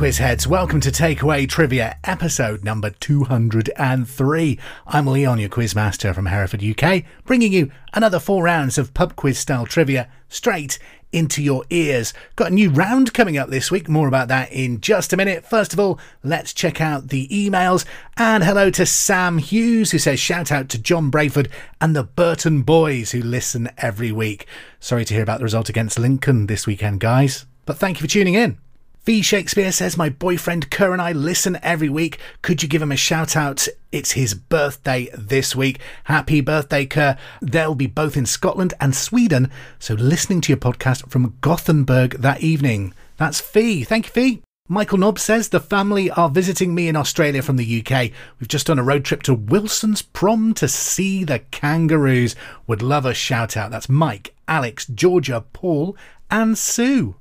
Quiz heads. Welcome to Takeaway Trivia, episode number 203. I'm Leon, your quiz master from Hereford, UK, bringing you another four rounds of pub quiz style trivia straight into your ears. Got a new round coming up this week. More about that in just a minute. First of all, let's check out the emails. And hello to Sam Hughes, who says shout out to John Brayford and the Burton boys who listen every week. Sorry to hear about the result against Lincoln this weekend, guys. But thank you for tuning in. Fee Shakespeare says, My boyfriend Kerr and I listen every week. Could you give him a shout out? It's his birthday this week. Happy birthday, Kerr. They'll be both in Scotland and Sweden, so listening to your podcast from Gothenburg that evening. That's Fee. Thank you, Fee. Michael Nobb says the family are visiting me in Australia from the UK. We've just done a road trip to Wilson's Prom to see the kangaroos. Would love a shout out. That's Mike, Alex, Georgia, Paul, and Sue.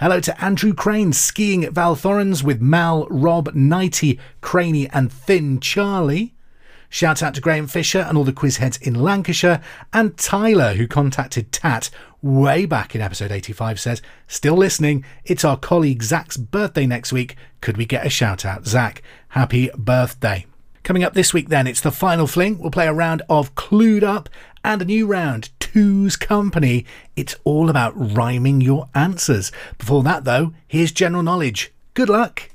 Hello to Andrew Crane skiing at Val Thorens with Mal, Rob, Nighty, Craney, and Thin Charlie. Shout out to Graham Fisher and all the quiz heads in Lancashire. And Tyler, who contacted Tat way back in episode 85, says, Still listening. It's our colleague Zach's birthday next week. Could we get a shout out? Zach, happy birthday. Coming up this week, then, it's the final fling. We'll play a round of Clued Up and a new round, Two's Company. It's all about rhyming your answers. Before that, though, here's general knowledge. Good luck.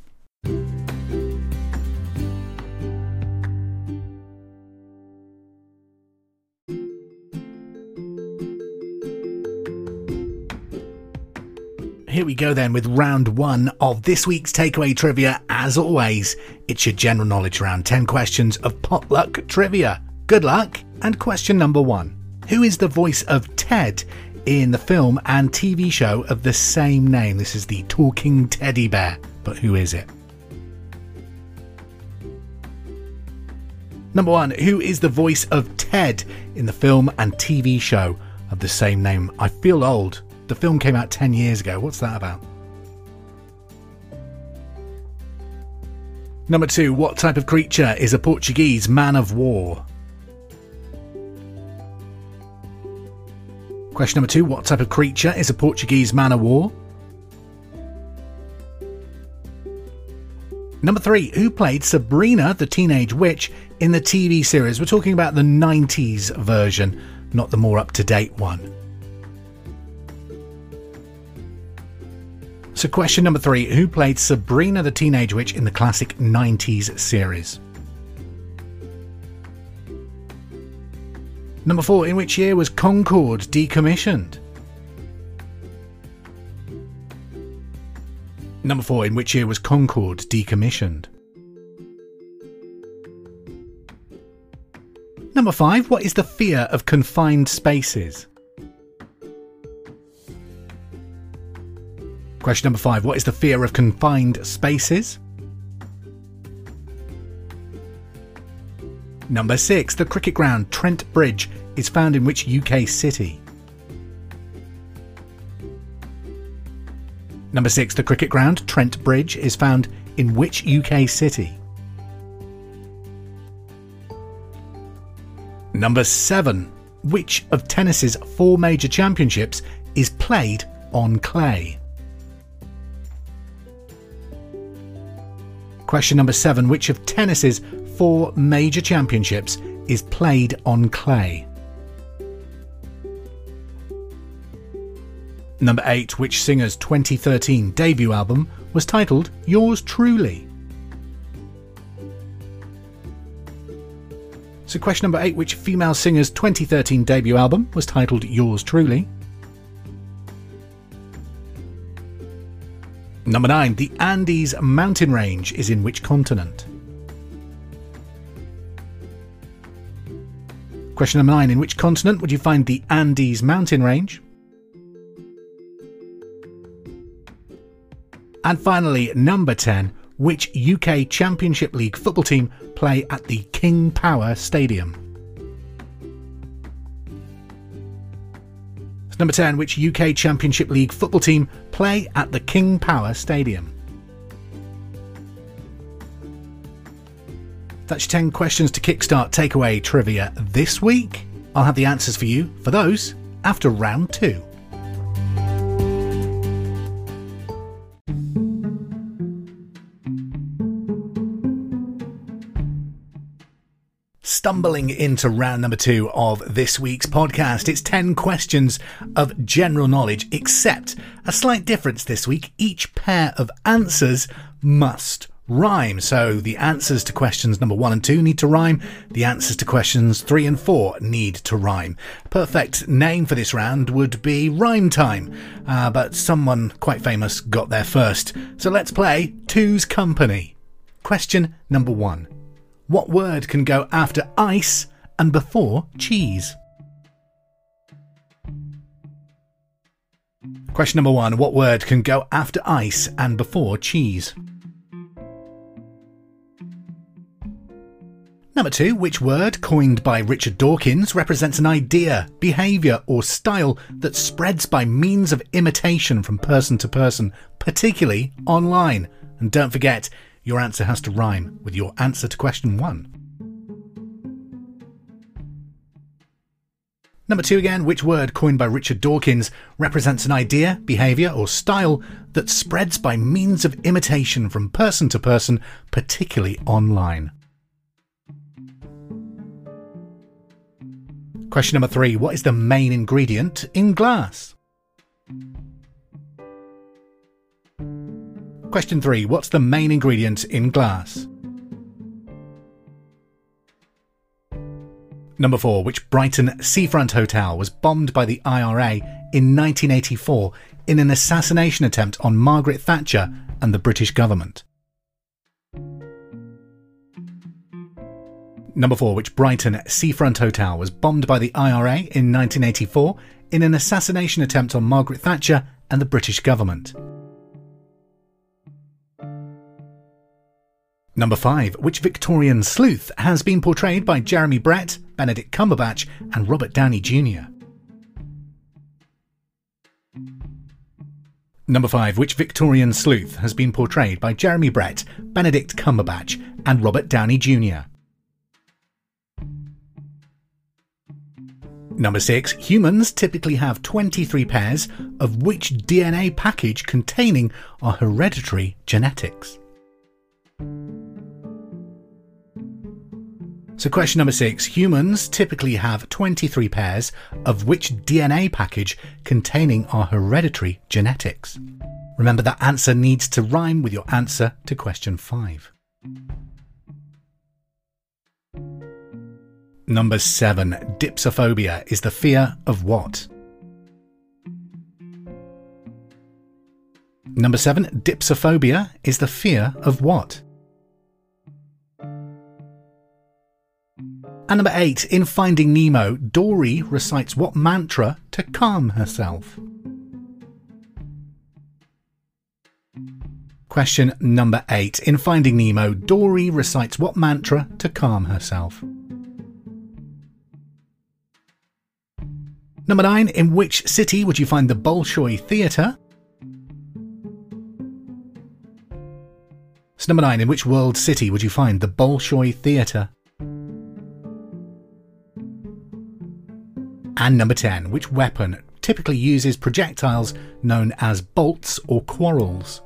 Here we go then with round one of this week's takeaway trivia. As always, it's your general knowledge round 10 questions of potluck trivia. Good luck. And question number one Who is the voice of Ted in the film and TV show of the same name? This is the talking teddy bear, but who is it? Number one, who is the voice of Ted in the film and TV show of the same name? I feel old. The film came out 10 years ago. What's that about? Number two, what type of creature is a Portuguese man of war? Question number two, what type of creature is a Portuguese man of war? Number three, who played Sabrina the Teenage Witch in the TV series? We're talking about the 90s version, not the more up to date one. So, question number three Who played Sabrina the Teenage Witch in the classic 90s series? Number four In which year was Concorde decommissioned? Number four In which year was Concorde decommissioned? Number five What is the fear of confined spaces? Question number five What is the fear of confined spaces? Number six The cricket ground Trent Bridge is found in which UK city? Number six The cricket ground Trent Bridge is found in which UK city? Number seven Which of tennis's four major championships is played on clay? Question number seven Which of tennis's four major championships is played on clay? Number eight Which singer's 2013 debut album was titled Yours Truly? So, question number eight Which female singer's 2013 debut album was titled Yours Truly? Number 9. The Andes mountain range is in which continent? Question number 9. In which continent would you find the Andes mountain range? And finally, number 10, which UK Championship League football team play at the King Power Stadium? Number 10, which UK Championship League football team play at the King Power Stadium? That's 10 questions to kickstart takeaway trivia this week. I'll have the answers for you for those after round two. stumbling into round number two of this week's podcast. It's 10 questions of general knowledge, except a slight difference this week. Each pair of answers must rhyme. So the answers to questions number one and two need to rhyme. The answers to questions three and four need to rhyme. Perfect name for this round would be Rhyme Time, uh, but someone quite famous got there first. So let's play Two's Company. Question number one. What word can go after ice and before cheese? Question number one What word can go after ice and before cheese? Number two, which word, coined by Richard Dawkins, represents an idea, behaviour, or style that spreads by means of imitation from person to person, particularly online? And don't forget, your answer has to rhyme with your answer to question one. Number two again, which word coined by Richard Dawkins represents an idea, behaviour, or style that spreads by means of imitation from person to person, particularly online? Question number three What is the main ingredient in glass? Question 3. What's the main ingredient in glass? Number 4. Which Brighton seafront hotel was bombed by the IRA in 1984 in an assassination attempt on Margaret Thatcher and the British government? Number 4. Which Brighton seafront hotel was bombed by the IRA in 1984 in an assassination attempt on Margaret Thatcher and the British government? Number 5. Which Victorian sleuth has been portrayed by Jeremy Brett, Benedict Cumberbatch, and Robert Downey Jr.? Number 5. Which Victorian sleuth has been portrayed by Jeremy Brett, Benedict Cumberbatch, and Robert Downey Jr.? Number 6. Humans typically have 23 pairs of which DNA package containing our hereditary genetics? So, question number six humans typically have 23 pairs of which DNA package containing our hereditary genetics? Remember that answer needs to rhyme with your answer to question five. Number seven, dipsophobia is the fear of what? Number seven, dipsophobia is the fear of what? And number eight, in Finding Nemo, Dory recites what mantra to calm herself? Question number eight. In Finding Nemo, Dory recites what mantra to calm herself? Number nine. In which city would you find the Bolshoi Theatre? So number nine. In which world city would you find the Bolshoi Theatre? And number 10, which weapon typically uses projectiles known as bolts or quarrels?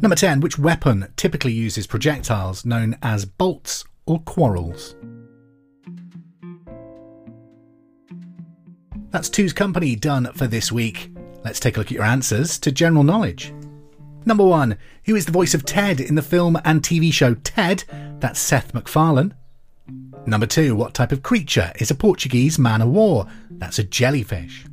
Number 10, which weapon typically uses projectiles known as bolts or quarrels? That's Two's Company done for this week. Let's take a look at your answers to general knowledge. Number one, who is the voice of Ted in the film and TV show Ted? That's Seth MacFarlane. Number two, what type of creature is a Portuguese man of war? That's a jellyfish.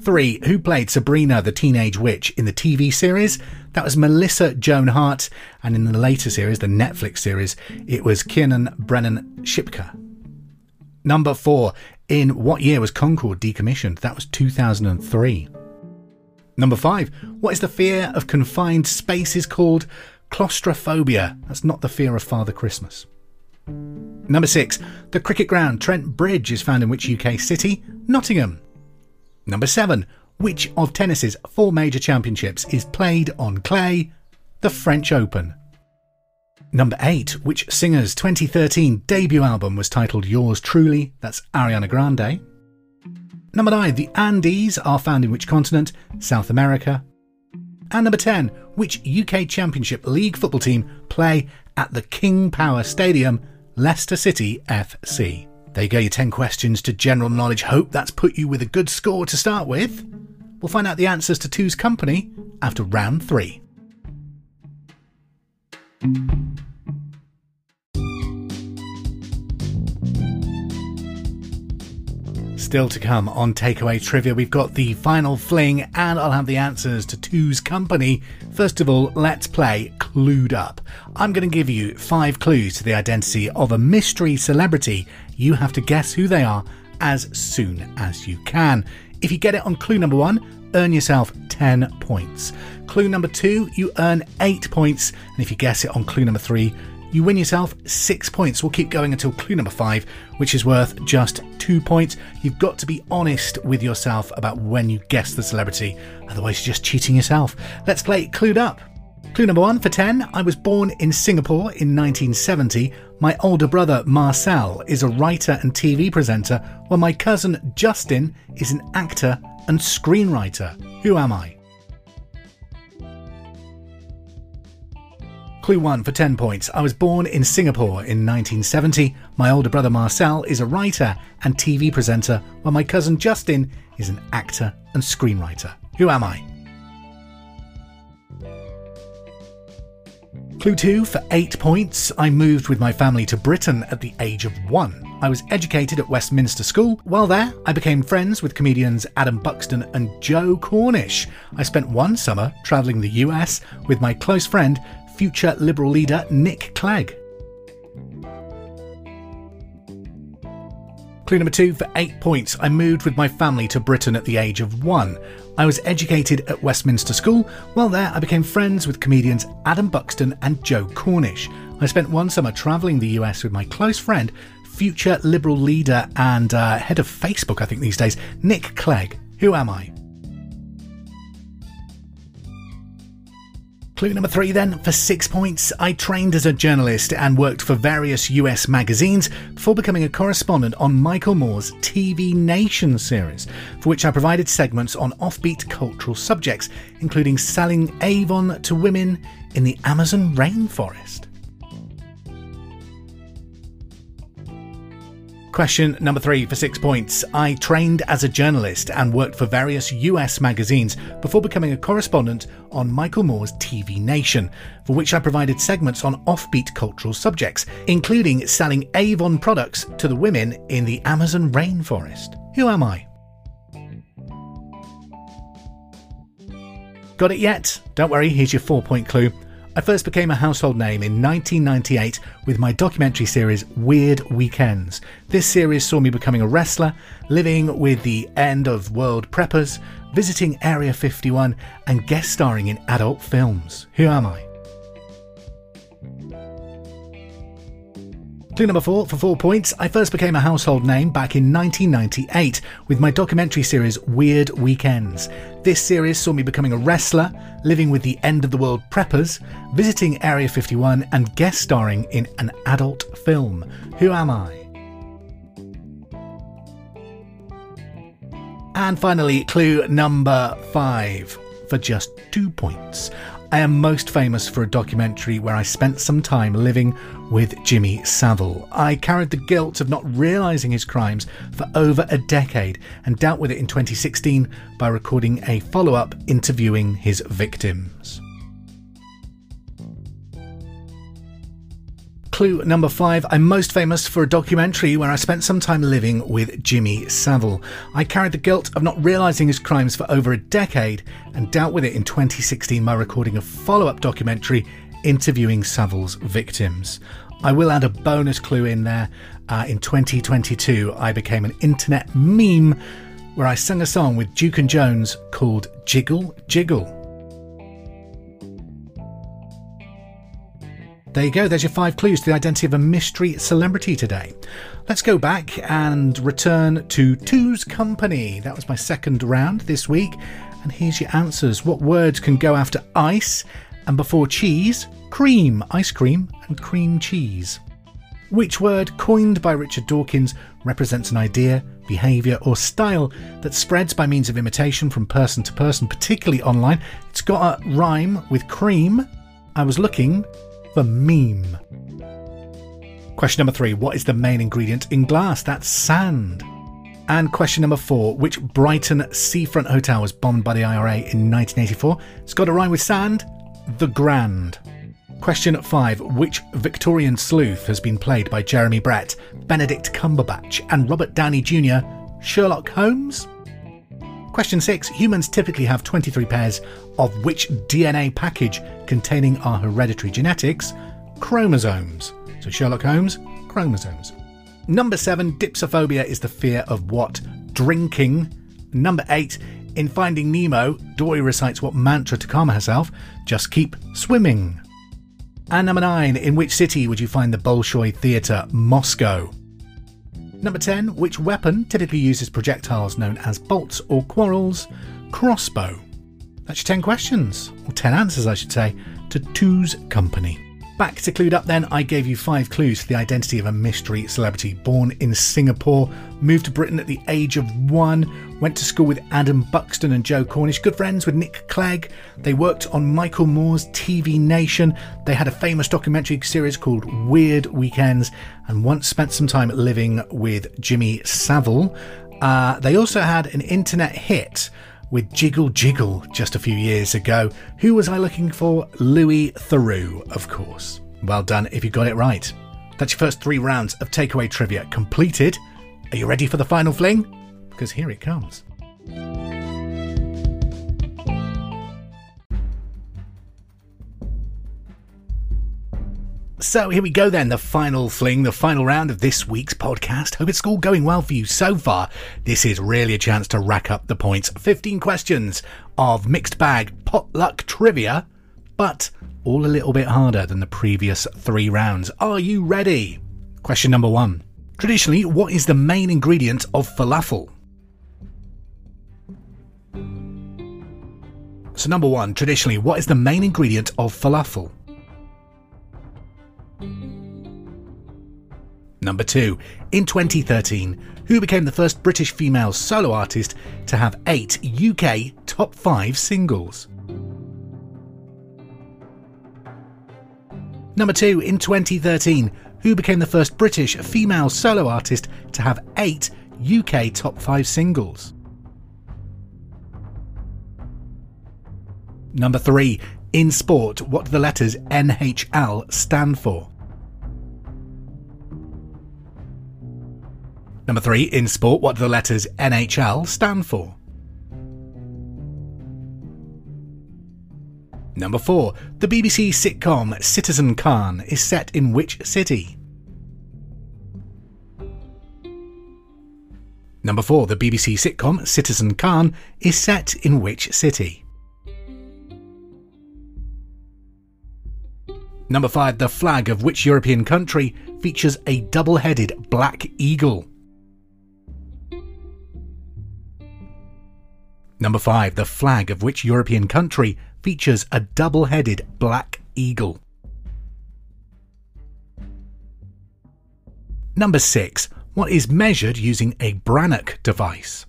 Three, who played Sabrina the Teenage Witch in the TV series? That was Melissa Joan Hart, and in the later series, the Netflix series, it was Kiernan Brennan Shipka. Number four, in what year was Concorde decommissioned? That was 2003. Number five, what is the fear of confined spaces called? Claustrophobia. That's not the fear of Father Christmas. Number six, the cricket ground Trent Bridge is found in which UK city? Nottingham. Number seven, which of tennis's four major championships is played on clay? The French Open. Number 8, which singer's 2013 debut album was titled Yours Truly? That's Ariana Grande. Number 9, the Andes are found in which continent? South America. And number 10, which UK Championship League football team play at the King Power Stadium, Leicester City FC? There you go, your 10 questions to general knowledge. Hope that's put you with a good score to start with. We'll find out the answers to Two's Company after round 3. Still to come on Takeaway Trivia, we've got the final fling, and I'll have the answers to Two's Company. First of all, let's play Clued Up. I'm going to give you five clues to the identity of a mystery celebrity. You have to guess who they are as soon as you can. If you get it on clue number one, earn yourself 10 points. Clue number two, you earn 8 points. And if you guess it on clue number three, you win yourself 6 points. We'll keep going until clue number 5, which is worth just 2 points. You've got to be honest with yourself about when you guess the celebrity, otherwise, you're just cheating yourself. Let's play Clued Up. Clue number one for 10. I was born in Singapore in 1970. My older brother Marcel is a writer and TV presenter, while my cousin Justin is an actor and screenwriter. Who am I? Clue 1 for 10 points. I was born in Singapore in 1970. My older brother Marcel is a writer and TV presenter, while my cousin Justin is an actor and screenwriter. Who am I? Clue 2 for 8 points. I moved with my family to Britain at the age of 1. I was educated at Westminster School. While there, I became friends with comedians Adam Buxton and Joe Cornish. I spent one summer travelling the US with my close friend future Liberal leader Nick Clegg. Clue number two for eight points. I moved with my family to Britain at the age of one. I was educated at Westminster School. While there, I became friends with comedians Adam Buxton and Joe Cornish. I spent one summer travelling the US with my close friend, future Liberal leader and uh, head of Facebook, I think these days, Nick Clegg. Who am I? Clue number three, then, for six points. I trained as a journalist and worked for various US magazines before becoming a correspondent on Michael Moore's TV Nation series, for which I provided segments on offbeat cultural subjects, including selling Avon to women in the Amazon rainforest. Question number three for six points. I trained as a journalist and worked for various US magazines before becoming a correspondent on Michael Moore's TV Nation, for which I provided segments on offbeat cultural subjects, including selling Avon products to the women in the Amazon rainforest. Who am I? Got it yet? Don't worry, here's your four point clue. I first became a household name in 1998 with my documentary series Weird Weekends. This series saw me becoming a wrestler, living with the end of world preppers, visiting Area 51, and guest starring in adult films. Who am I? Clue number four for four points. I first became a household name back in 1998 with my documentary series Weird Weekends. This series saw me becoming a wrestler, living with the end of the world preppers, visiting Area 51, and guest starring in an adult film. Who am I? And finally, clue number five for just two points. I am most famous for a documentary where I spent some time living with Jimmy Savile. I carried the guilt of not realising his crimes for over a decade and dealt with it in 2016 by recording a follow up interviewing his victims. Clue number five. I'm most famous for a documentary where I spent some time living with Jimmy Savile. I carried the guilt of not realising his crimes for over a decade and dealt with it in 2016 by recording a follow up documentary interviewing Savile's victims. I will add a bonus clue in there. Uh, in 2022, I became an internet meme where I sang a song with Duke and Jones called Jiggle Jiggle. There you go, there's your five clues to the identity of a mystery celebrity today. Let's go back and return to Two's Company. That was my second round this week. And here's your answers. What words can go after ice and before cheese? Cream, ice cream, and cream cheese. Which word, coined by Richard Dawkins, represents an idea, behaviour, or style that spreads by means of imitation from person to person, particularly online? It's got a rhyme with cream. I was looking the meme. Question number three What is the main ingredient in glass? That's sand. And question number four Which Brighton seafront hotel was bombed by the IRA in 1984? It's got a rhyme with sand. The Grand. Question five Which Victorian sleuth has been played by Jeremy Brett, Benedict Cumberbatch, and Robert Downey Jr.? Sherlock Holmes? Question 6 Humans typically have 23 pairs of which DNA package containing our hereditary genetics? Chromosomes. So Sherlock Holmes, chromosomes. Number 7 Dipsophobia is the fear of what? Drinking. Number 8 In Finding Nemo, Dory recites what mantra to calm herself? Just keep swimming. And number 9 In which city would you find the Bolshoi Theatre? Moscow. Number 10. Which weapon typically uses projectiles known as bolts or quarrels? Crossbow. That's your 10 questions, or 10 answers, I should say, to Two's Company. Back to Clued Up then, I gave you five clues to the identity of a mystery celebrity born in Singapore, moved to Britain at the age of one, went to school with Adam Buxton and Joe Cornish, good friends with Nick Clegg. They worked on Michael Moore's TV Nation. They had a famous documentary series called Weird Weekends, and once spent some time living with Jimmy Savile. Uh, they also had an internet hit with Jiggle Jiggle just a few years ago. Who was I looking for? Louis Theroux, of course. Well done if you got it right. That's your first three rounds of takeaway trivia completed. Are you ready for the final fling? Because here it comes. So here we go then, the final fling, the final round of this week's podcast. Hope it's all going well for you so far. This is really a chance to rack up the points. 15 questions of mixed bag potluck trivia, but all a little bit harder than the previous three rounds. Are you ready? Question number one. Traditionally, what is the main ingredient of falafel? So, number one, traditionally, what is the main ingredient of falafel? Number 2. In 2013, who became the first British female solo artist to have 8 UK top 5 singles? Number 2. In 2013, who became the first British female solo artist to have 8 UK top 5 singles? Number 3. In sport, what do the letters NHL stand for? Number three, in sport, what do the letters NHL stand for? Number four, the BBC sitcom Citizen Khan is set in which city? Number four, the BBC sitcom Citizen Khan is set in which city? Number five, the flag of which European country features a double headed black eagle? Number 5. The flag of which European country features a double headed black eagle? Number 6. What is measured using a Brannock device?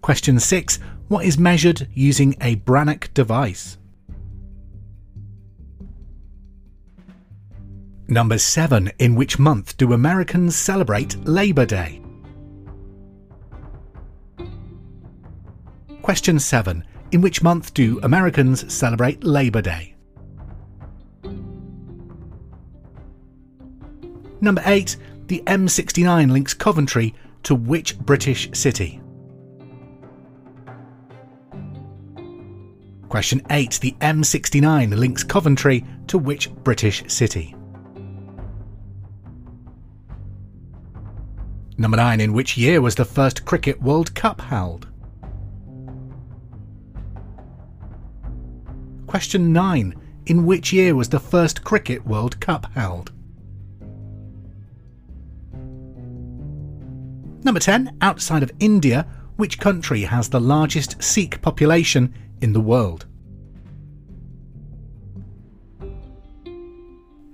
Question 6. What is measured using a Brannock device? Number 7. In which month do Americans celebrate Labor Day? Question 7. In which month do Americans celebrate Labor Day? Number 8. The M69 links Coventry to which British city? Question 8. The M69 links Coventry to which British city? Number 9. In which year was the first Cricket World Cup held? Question 9. In which year was the first Cricket World Cup held? Number 10. Outside of India, which country has the largest Sikh population in the world?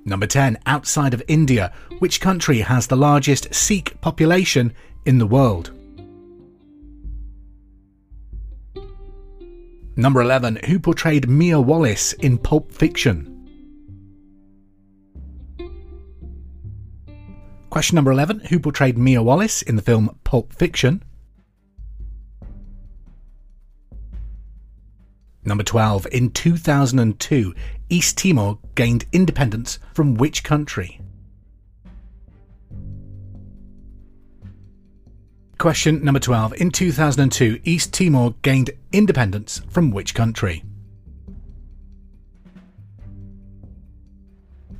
Number 10. Outside of India, which country has the largest Sikh population in the world? Number 11. Who portrayed Mia Wallace in Pulp Fiction? Question number 11. Who portrayed Mia Wallace in the film Pulp Fiction? Number 12. In 2002, East Timor gained independence from which country? Question number 12. In 2002, East Timor gained independence from which country?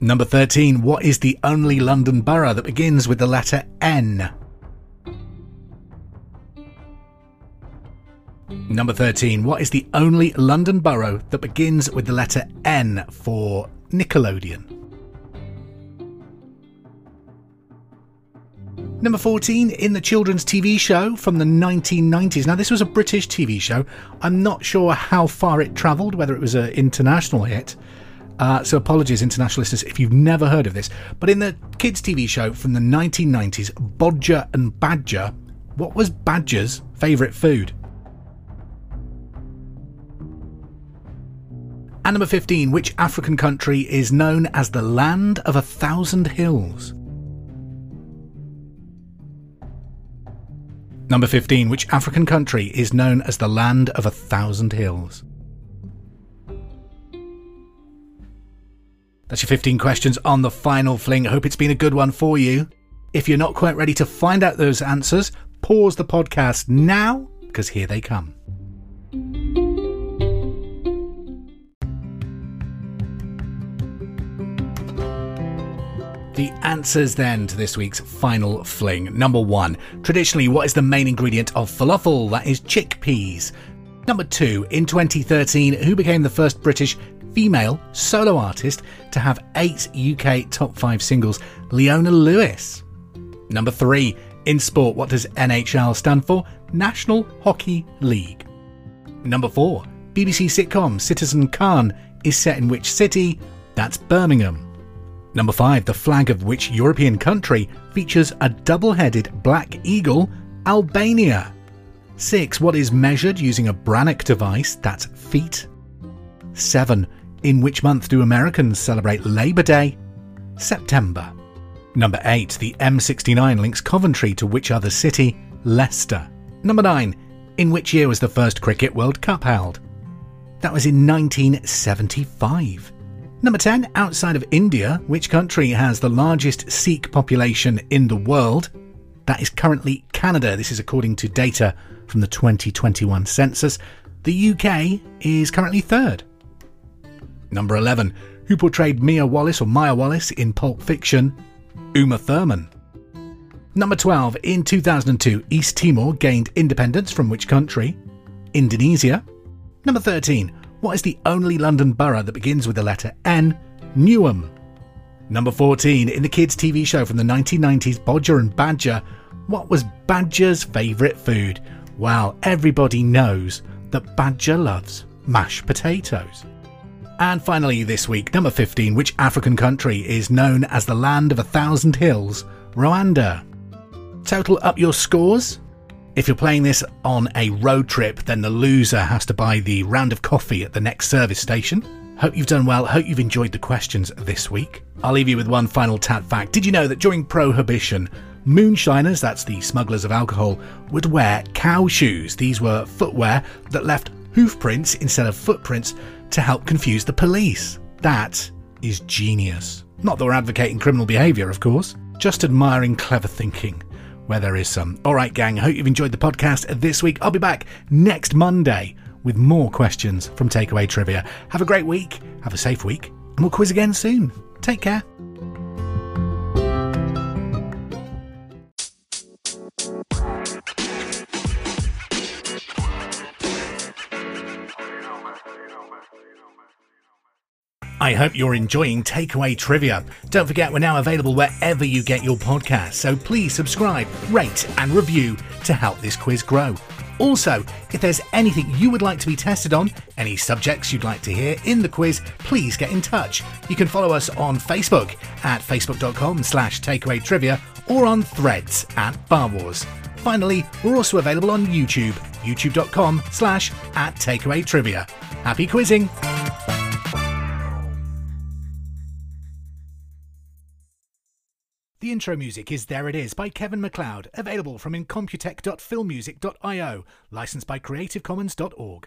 Number 13. What is the only London borough that begins with the letter N? Number 13. What is the only London borough that begins with the letter N for Nickelodeon? Number 14, in the children's TV show from the 1990s. Now, this was a British TV show. I'm not sure how far it travelled, whether it was an international hit. Uh, so, apologies, international listeners, if you've never heard of this. But in the kids' TV show from the 1990s, Bodger and Badger, what was Badger's favourite food? And number 15, which African country is known as the land of a thousand hills? Number 15, which African country is known as the land of a thousand hills? That's your 15 questions on the final fling. I hope it's been a good one for you. If you're not quite ready to find out those answers, pause the podcast now, because here they come. The answers then to this week's final fling. Number one, traditionally, what is the main ingredient of falafel? That is chickpeas. Number two, in 2013, who became the first British female solo artist to have eight UK top five singles? Leona Lewis. Number three, in sport, what does NHL stand for? National Hockey League. Number four, BBC sitcom Citizen Khan is set in which city? That's Birmingham. Number 5. The flag of which European country features a double headed black eagle? Albania. 6. What is measured using a Brannock device? That's feet. 7. In which month do Americans celebrate Labor Day? September. Number 8. The M69 links Coventry to which other city? Leicester. Number 9. In which year was the first Cricket World Cup held? That was in 1975. Number 10, outside of India, which country has the largest Sikh population in the world? That is currently Canada. This is according to data from the 2021 census. The UK is currently third. Number 11, who portrayed Mia Wallace or Maya Wallace in Pulp Fiction? Uma Thurman. Number 12, in 2002, East Timor gained independence from which country? Indonesia. Number 13, what is the only London borough that begins with the letter N? Newham. Number 14. In the kids' TV show from the 1990s, Bodger and Badger, what was Badger's favourite food? Well, everybody knows that Badger loves mashed potatoes. And finally, this week, number 15. Which African country is known as the land of a thousand hills? Rwanda. Total up your scores if you're playing this on a road trip, then the loser has to buy the round of coffee at the next service station. Hope you've done well. Hope you've enjoyed the questions this week. I'll leave you with one final tat fact. Did you know that during Prohibition, moonshiners, that's the smugglers of alcohol, would wear cow shoes? These were footwear that left hoof prints instead of footprints to help confuse the police. That is genius. Not that we're advocating criminal behaviour, of course. just admiring clever thinking where there is some. All right, gang, I hope you've enjoyed the podcast this week. I'll be back next Monday with more questions from Takeaway Trivia. Have a great week, have a safe week, and we'll quiz again soon. Take care. I hope you're enjoying Takeaway Trivia. Don't forget, we're now available wherever you get your podcasts, so please subscribe, rate, and review to help this quiz grow. Also, if there's anything you would like to be tested on, any subjects you'd like to hear in the quiz, please get in touch. You can follow us on Facebook at facebook.com slash takeawaytrivia or on threads at Bar Wars. Finally, we're also available on YouTube, youtube.com slash at takeawaytrivia. Happy quizzing! The intro music is There It Is by Kevin MacLeod, available from incompetech.filmmusic.io, licensed by creativecommons.org.